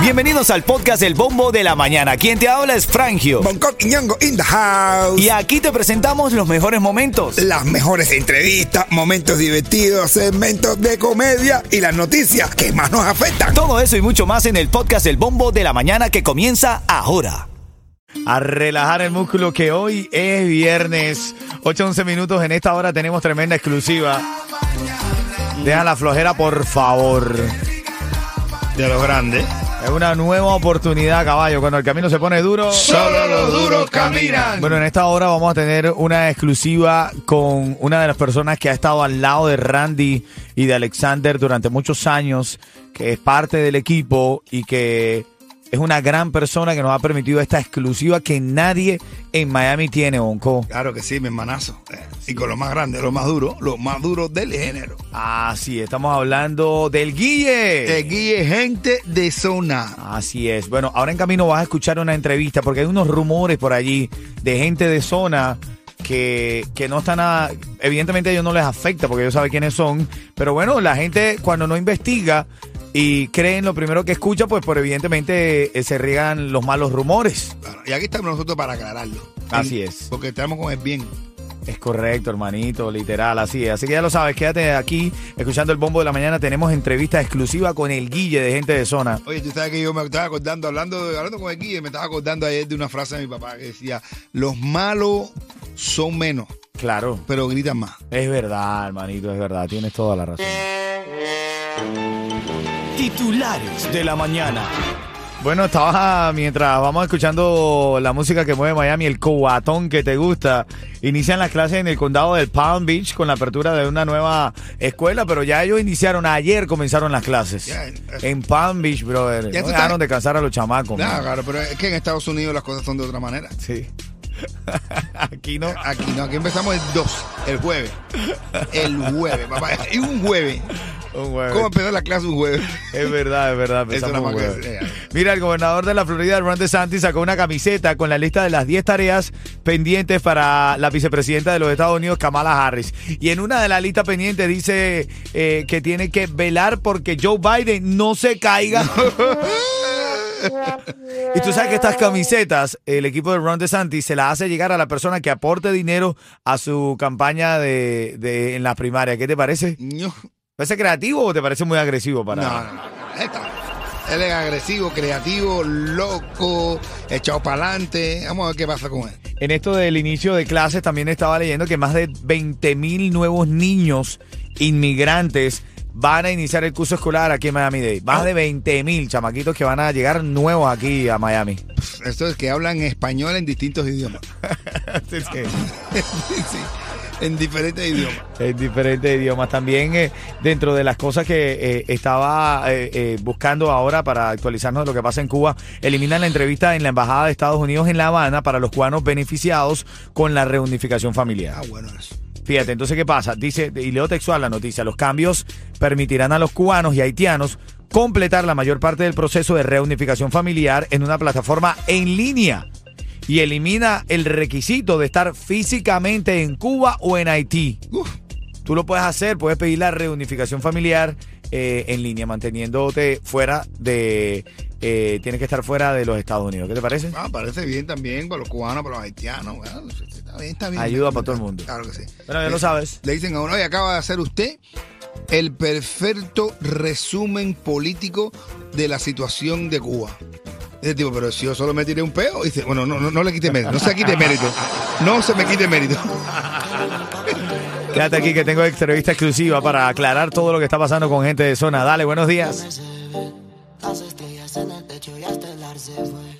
Bienvenidos al podcast El Bombo de la Mañana. Quien te habla es Frangio. Bangkok y Ñongo in the house. Y aquí te presentamos los mejores momentos. Las mejores entrevistas, momentos divertidos, segmentos de comedia y las noticias que más nos afectan. Todo eso y mucho más en el podcast El Bombo de la Mañana que comienza ahora. A relajar el músculo que hoy es viernes. 8-11 minutos. En esta hora tenemos tremenda exclusiva. Deja la flojera, por favor. De los grandes. Es una nueva oportunidad, caballo. Cuando el camino se pone duro. Solo los duros caminan. Bueno, en esta hora vamos a tener una exclusiva con una de las personas que ha estado al lado de Randy y de Alexander durante muchos años, que es parte del equipo y que es una gran persona que nos ha permitido esta exclusiva que nadie en Miami tiene, Bonco. Claro que sí, mi hermanazo. Eh, Y con lo más grande, lo más duro, lo más duro del género. Así, estamos hablando del Guille. El guille gente de zona. Así es. Bueno, ahora en camino vas a escuchar una entrevista porque hay unos rumores por allí de gente de zona que, que no están a... Evidentemente a ellos no les afecta porque ellos saben quiénes son. Pero bueno, la gente cuando no investiga y creen lo primero que escucha, pues por evidentemente eh, se riegan los malos rumores. Claro, Y aquí estamos nosotros para aclararlo. Así En- es. Porque estamos con el bien. Es correcto, hermanito, literal, así es. Así que ya lo sabes, quédate aquí escuchando el bombo de la mañana. Tenemos entrevista exclusiva con el Guille de gente de zona. Oye, tú sabes que yo me estaba acordando, hablando, hablando con el guille, me estaba acordando ayer de una frase de mi papá que decía, los malos son menos, Claro. pero gritan más. Es verdad, hermanito, es verdad. Tienes toda la razón. Titulares de la mañana. Bueno, estaba mientras vamos escuchando la música que mueve Miami, el coatón que te gusta. Inician las clases en el condado del Palm Beach con la apertura de una nueva escuela, pero ya ellos iniciaron, ayer comenzaron las clases. Ya, En Palm Beach, brother. Ya No dejaron de cansar a los chamacos. Claro, pero es que en Estados Unidos las cosas son de otra manera. Sí. Aquí no. Aquí no, aquí empezamos el 2, el jueves. El jueves, papá. Y un jueves. Un jueves. ¿Cómo empezó la clase un jueves? Es verdad, es verdad. Empezamos jueves. Mira, el gobernador de la Florida, Ron DeSantis, sacó una camiseta con la lista de las 10 tareas pendientes para la vicepresidenta de los Estados Unidos, Kamala Harris. Y en una de las listas pendientes dice eh, que tiene que velar porque Joe Biden no se caiga. Y tú sabes que estas camisetas, el equipo de Ron DeSantis se las hace llegar a la persona que aporte dinero a su campaña de, de- en las primarias. ¿Qué te parece? No, ¿Parece creativo o te parece muy agresivo para.? no, no. no. Esta. Él es agresivo, creativo, loco, echado para adelante. Vamos a ver qué pasa con él. En esto del inicio de clases también estaba leyendo que más de 20 mil nuevos niños inmigrantes van a iniciar el curso escolar aquí en Miami Dade. Más de 20 mil chamaquitos que van a llegar nuevos aquí a Miami. Esto es que hablan español en distintos idiomas. Que, sí, en diferentes idiomas. en diferentes idiomas. También eh, dentro de las cosas que eh, estaba eh, buscando ahora para actualizarnos de lo que pasa en Cuba, eliminan la entrevista en la Embajada de Estados Unidos en La Habana para los cubanos beneficiados con la reunificación familiar. Ah, bueno, eso. Fíjate, entonces, ¿qué pasa? Dice, y leo textual la noticia, los cambios permitirán a los cubanos y haitianos completar la mayor parte del proceso de reunificación familiar en una plataforma en línea y elimina el requisito de estar físicamente en Cuba o en Haití. Uf, Tú lo puedes hacer, puedes pedir la reunificación familiar eh, en línea, manteniéndote fuera de... eh, tienes que estar fuera de los Estados Unidos. ¿Qué te parece? ah, parece bien también para los cubanos, para los haitianos. Bueno, está bien, está bien. Ayuda para todo el mundo. Claro que sí. Bueno, ya lo Le- sabes. Le dicen a uno, y acaba de hacer usted el perfecto resumen político de la situación de Cuba. Ese tipo, pero si yo solo me tiré un peo, dice, bueno, no, no, no le quite mérito, no se quite mérito, no se me quite mérito. Quédate aquí que tengo entrevista exclusiva para aclarar todo lo que está pasando con gente de zona. Dale, buenos días. se ve Las estrellas en el techo y hasta el ar se fue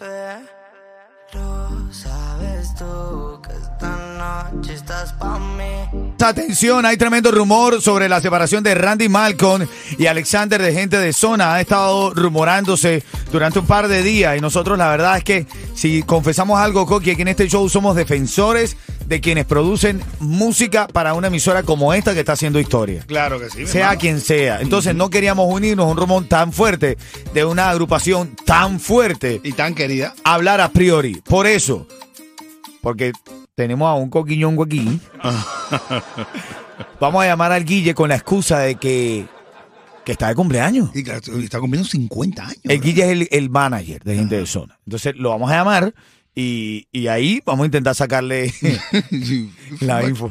Pero sabes tú que esta noche estás pa' mí Atención, hay tremendo rumor sobre la separación de Randy Malcolm y Alexander de gente de zona. Ha estado rumorándose durante un par de días y nosotros la verdad es que si confesamos algo, Coqui, aquí en este show somos defensores de quienes producen música para una emisora como esta que está haciendo historia. Claro que sí. mi sea hermano. quien sea. Entonces no queríamos unirnos a un rumor tan fuerte de una agrupación tan fuerte Y tan querida. hablar a priori. Por eso, porque tenemos a un coquiñongo aquí. Vamos a llamar al Guille con la excusa de que que está de cumpleaños. Y claro, está cumpliendo 50 años. El. Guille es el, el manager de gente de zona. Entonces lo vamos a llamar y, y ahí vamos a intentar sacarle la info.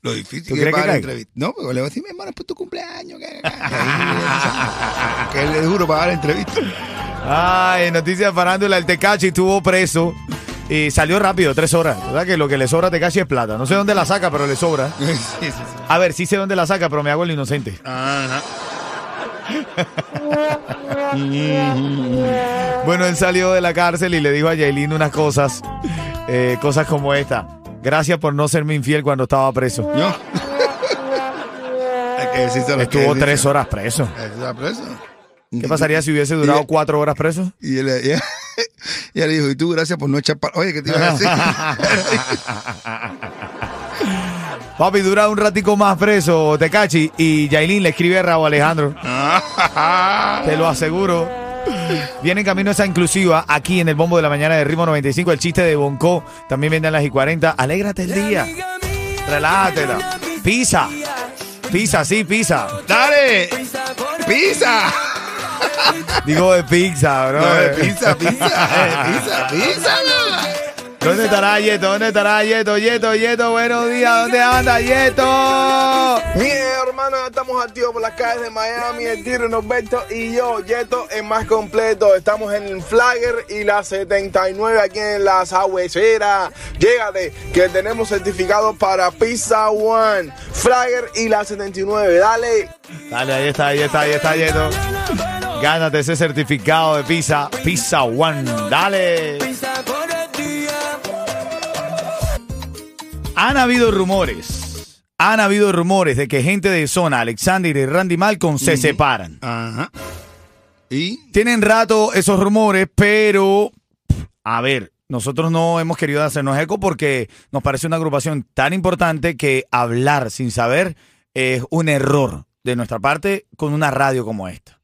Lo difícil ¿Tú que crees es que para la caiga? entrevista. No, porque le voy a decir, mi hermano, es por tu cumpleaños. Que, que, que le juro para dar la entrevista. Ay, noticias farándula, el Tecachi estuvo preso y salió rápido, tres horas. ¿Verdad que lo que le sobra a Tecachi es plata? No sé dónde la saca, pero le sobra. sí, sí, sí. A ver, sí sé dónde la saca, pero me hago el inocente. Ajá. Bueno, él salió de la cárcel y le dijo a Yailin unas cosas, eh, cosas como esta. Gracias por no serme infiel cuando estaba preso. ¿No? Estuvo tres horas preso. ¿Qué pasaría si hubiese durado Y- cuatro horas preso? Y él, y él le dijo, y tú, gracias por no echar para... Oye, ¿qué te iba a decir? Papi, dura un ratico más preso, Tecachi, y Yailin le escribe a Raúl Alejandro. Te lo aseguro. Viene en camino esa inclusiva aquí en el bombo de la mañana de Ritmo 95. El chiste de Bonco también viene a las y 40. Alégrate el día. Relájate. Pisa. Pisa, sí, pisa. ¡Dale! ¡Pizza! Digo de pizza, bro. No, de pizza, pizza, eh, pizza, pizza. ¿Dónde estará Yeto? ¿Dónde estará Yeto? Yeto, Yeto, buenos días. ¿Dónde anda Yeto? Bien, hermano, ya estamos activos por las calles de Miami, el Tiro Norberto y yo, Yeto, el más completo. Estamos en el Flagger y la 79 aquí en la Sahuesera. Llégate, que tenemos certificado para Pizza One, Flagger y la 79. Dale. Dale, ahí está, ahí está, ahí está Yeto. Gánate ese certificado de pizza, Pizza One. Dale. Han habido rumores. Han habido rumores de que gente de zona, Alexander y Randy Malcolm, se separan. Ajá. Y Tienen rato esos rumores, pero a ver, nosotros no hemos querido hacernos eco porque nos parece una agrupación tan importante que hablar sin saber es un error de nuestra parte con una radio como esta.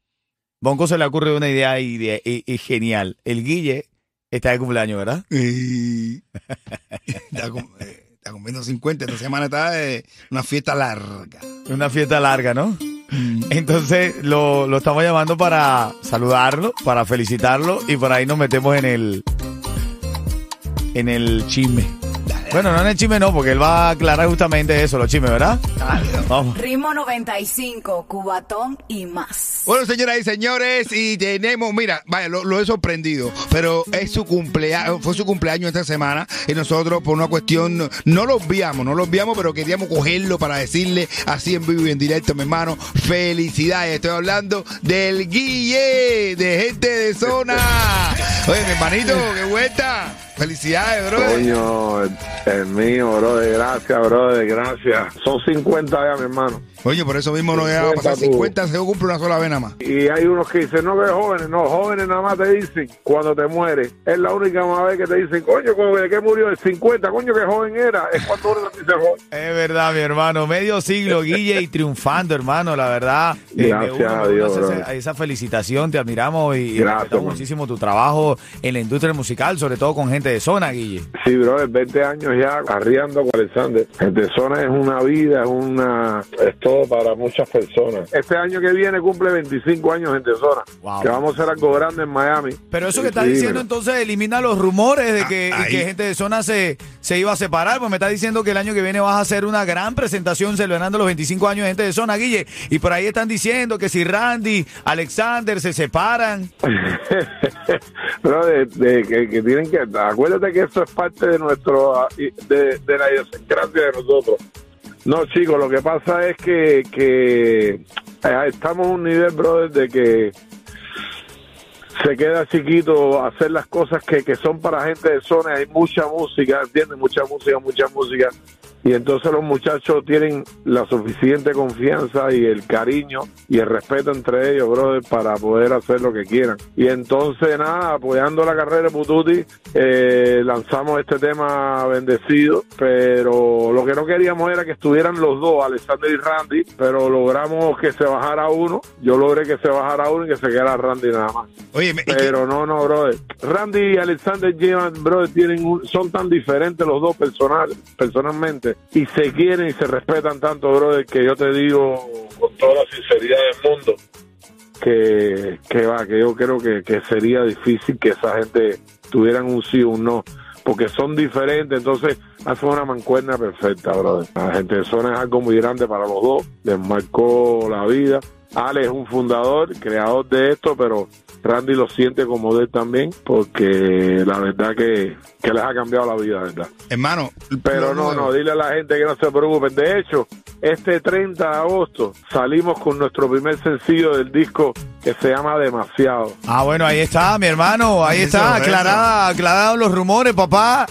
Bonco se le ocurre una idea y, y- y genial. El Guille está de cumpleaños, ¿verdad? Y está, cum- eh, está cumpliendo 50. Esta semana está de una fiesta larga. Una fiesta larga, ¿no? Entonces lo, lo estamos llamando para saludarlo, para felicitarlo y por ahí nos metemos en el en el chisme. Bueno, no en el chisme no, porque él va a aclarar justamente eso, los chismes, ¿verdad? Vamos. Ritmo 95, Cubatón y más. Bueno, señoras y señores, y tenemos, mira, vaya, lo, lo he sorprendido, pero es su cumpleaños, fue su cumpleaños esta semana y nosotros por una cuestión, no lo obviamos, no lo obviamos, pero queríamos cogerlo para decirle así en vivo y en directo, mi hermano, felicidades, estoy hablando del Guille, de gente de zona. Oye, mi hermanito, qué vuelta. Felicidades, bro. Coño, el, el mío, brother, gracias, brother, gracias. Son 50 ya, mi hermano. Oye, por eso mismo no llegaba a pasar 50, se cumple una sola vez nada más. Y hay unos que dicen, no, que jóvenes, no, jóvenes nada más te dicen cuando te mueres. Es la única vez que te dicen, coño, como de que murió de 50, coño, que joven era. Es cuando uno te dice joven. Es verdad, mi hermano. Medio siglo, Guille, y triunfando, hermano, la verdad. Eh, Gracias uno, a Dios, esa- esa, felicitación, te admiramos y, y Gracias, respetamos man. muchísimo tu trabajo en la industria musical, sobre todo con gente de zona, Guille. Sí, brother, 20 años ya arriando con Alexander. Gente zona es una vida, es una es todo para muchas personas. Este año que viene cumple 25 años Gente zona. Wow. Que vamos a hacer algo grande en Miami. Pero eso que Sí, estás sí, diciendo entonces elimina los rumores de que, Ah, que gente de zona se, se iba a separar, pues me estás diciendo que el año que viene vas a hacer una gran presentación celebrando los 25 años de gente de zona, Guille, y por ahí están diciendo que si Randy, Alexander se separan. Pero de, que, tienen que acuérdate que eso es parte de nuestro ah, de, de la idiosincrasia de nosotros no chicos lo que pasa es que que eh, estamos a un nivel brother de que se queda chiquito hacer las cosas que, que son para gente de zona hay mucha música entiendes mucha música mucha música y entonces los muchachos tienen la suficiente confianza y el cariño y el respeto entre ellos, brother, para poder hacer lo que quieran. Y entonces, nada, apoyando la carrera de Pututi, eh, lanzamos este tema bendecido, pero lo que no queríamos era que estuvieran los dos, Alexander y Randy, pero logramos que se bajara uno, yo logré que se bajara uno y que se quedara Randy nada más. Oye, Pero no, no, brother. Randy y Alexander llevan, brother, tienen un- son tan diferentes los dos personal, personalmente y se quieren y se respetan tanto, brother, que yo te digo con toda la sinceridad del mundo que, que va, que yo creo que, que sería difícil que esa gente tuvieran un sí o un no, porque son diferentes, entonces hace una mancuerna perfecta, brother. La gente de zona es algo muy grande para los dos, les marcó la vida. Ale es un fundador, creador de esto, pero Randy lo siente como de él también, porque la verdad que, que les ha cambiado la vida, ¿verdad? Hermano. Pero no, no, dile a la gente que no se preocupen. De hecho, este 30 de agosto salimos con nuestro primer sencillo del disco que se llama Demasiado. Ah, bueno, ahí está, mi hermano. Ahí Eso, está, aclarada, aclarados los rumores, papá.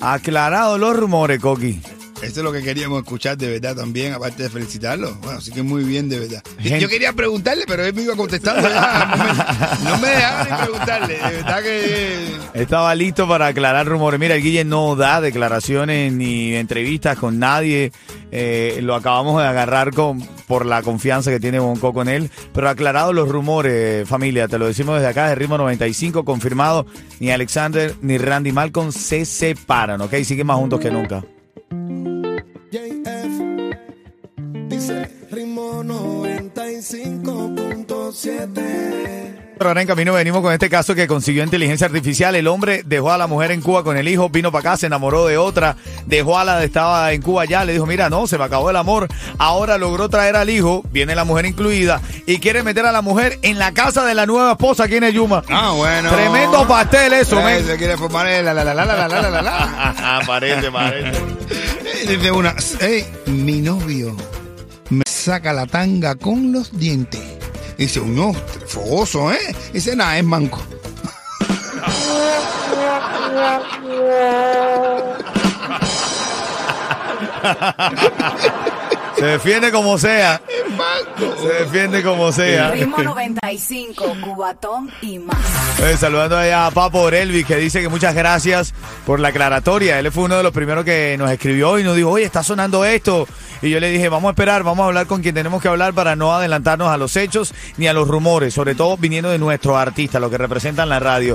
Aclarados los rumores, Coqui. Esto es lo que queríamos escuchar de verdad también, aparte de felicitarlo. Bueno, así que muy bien de verdad. Gente- Yo quería preguntarle, pero él me iba contestando ya. No me, no me dejaba ni preguntarle. De verdad que. Estaba listo para aclarar rumores. Mira, el Guille no da declaraciones ni entrevistas con nadie. Eh, lo acabamos de agarrar con, por la confianza que tiene Bonco con él. Pero aclarados los rumores, familia, te lo decimos desde acá, de Ritmo 95, confirmado. Ni Alexander ni Randy Malcolm se separan, ¿ok? Siguen más juntos que nunca. JF dice ritmo 95.7 Ahora en camino venimos con este caso que consiguió inteligencia artificial. El hombre dejó a la mujer en Cuba con el hijo, vino para acá, se enamoró de otra, dejó a la de estaba en Cuba ya, le dijo, mira, no, se me acabó el amor. Ahora logró traer al hijo, viene la mujer incluida, y quiere meter a la mujer en la casa de la nueva esposa aquí en Yuma. Ah, bueno. Tremendo pastel eso, Eh, men. Se quiere formar el la la la la la la la la la. parece, parece. Dice una, hey, mi novio saca la tanga con los dientes. Dice, uno fogoso, ¿eh? Dice, nada, es manco. Se defiende como sea. Se defiende como sea. Ritmo 95, Cubatón y más. Eh, saludando allá a Papo Orelvi que dice que muchas gracias por la aclaratoria. Él fue uno de los primeros que nos escribió y nos dijo, oye, está sonando esto. Y yo le dije, vamos a esperar, vamos a hablar con quien tenemos que hablar para no adelantarnos a los hechos ni a los rumores, sobre todo viniendo de nuestros artistas, lo que representan la radio.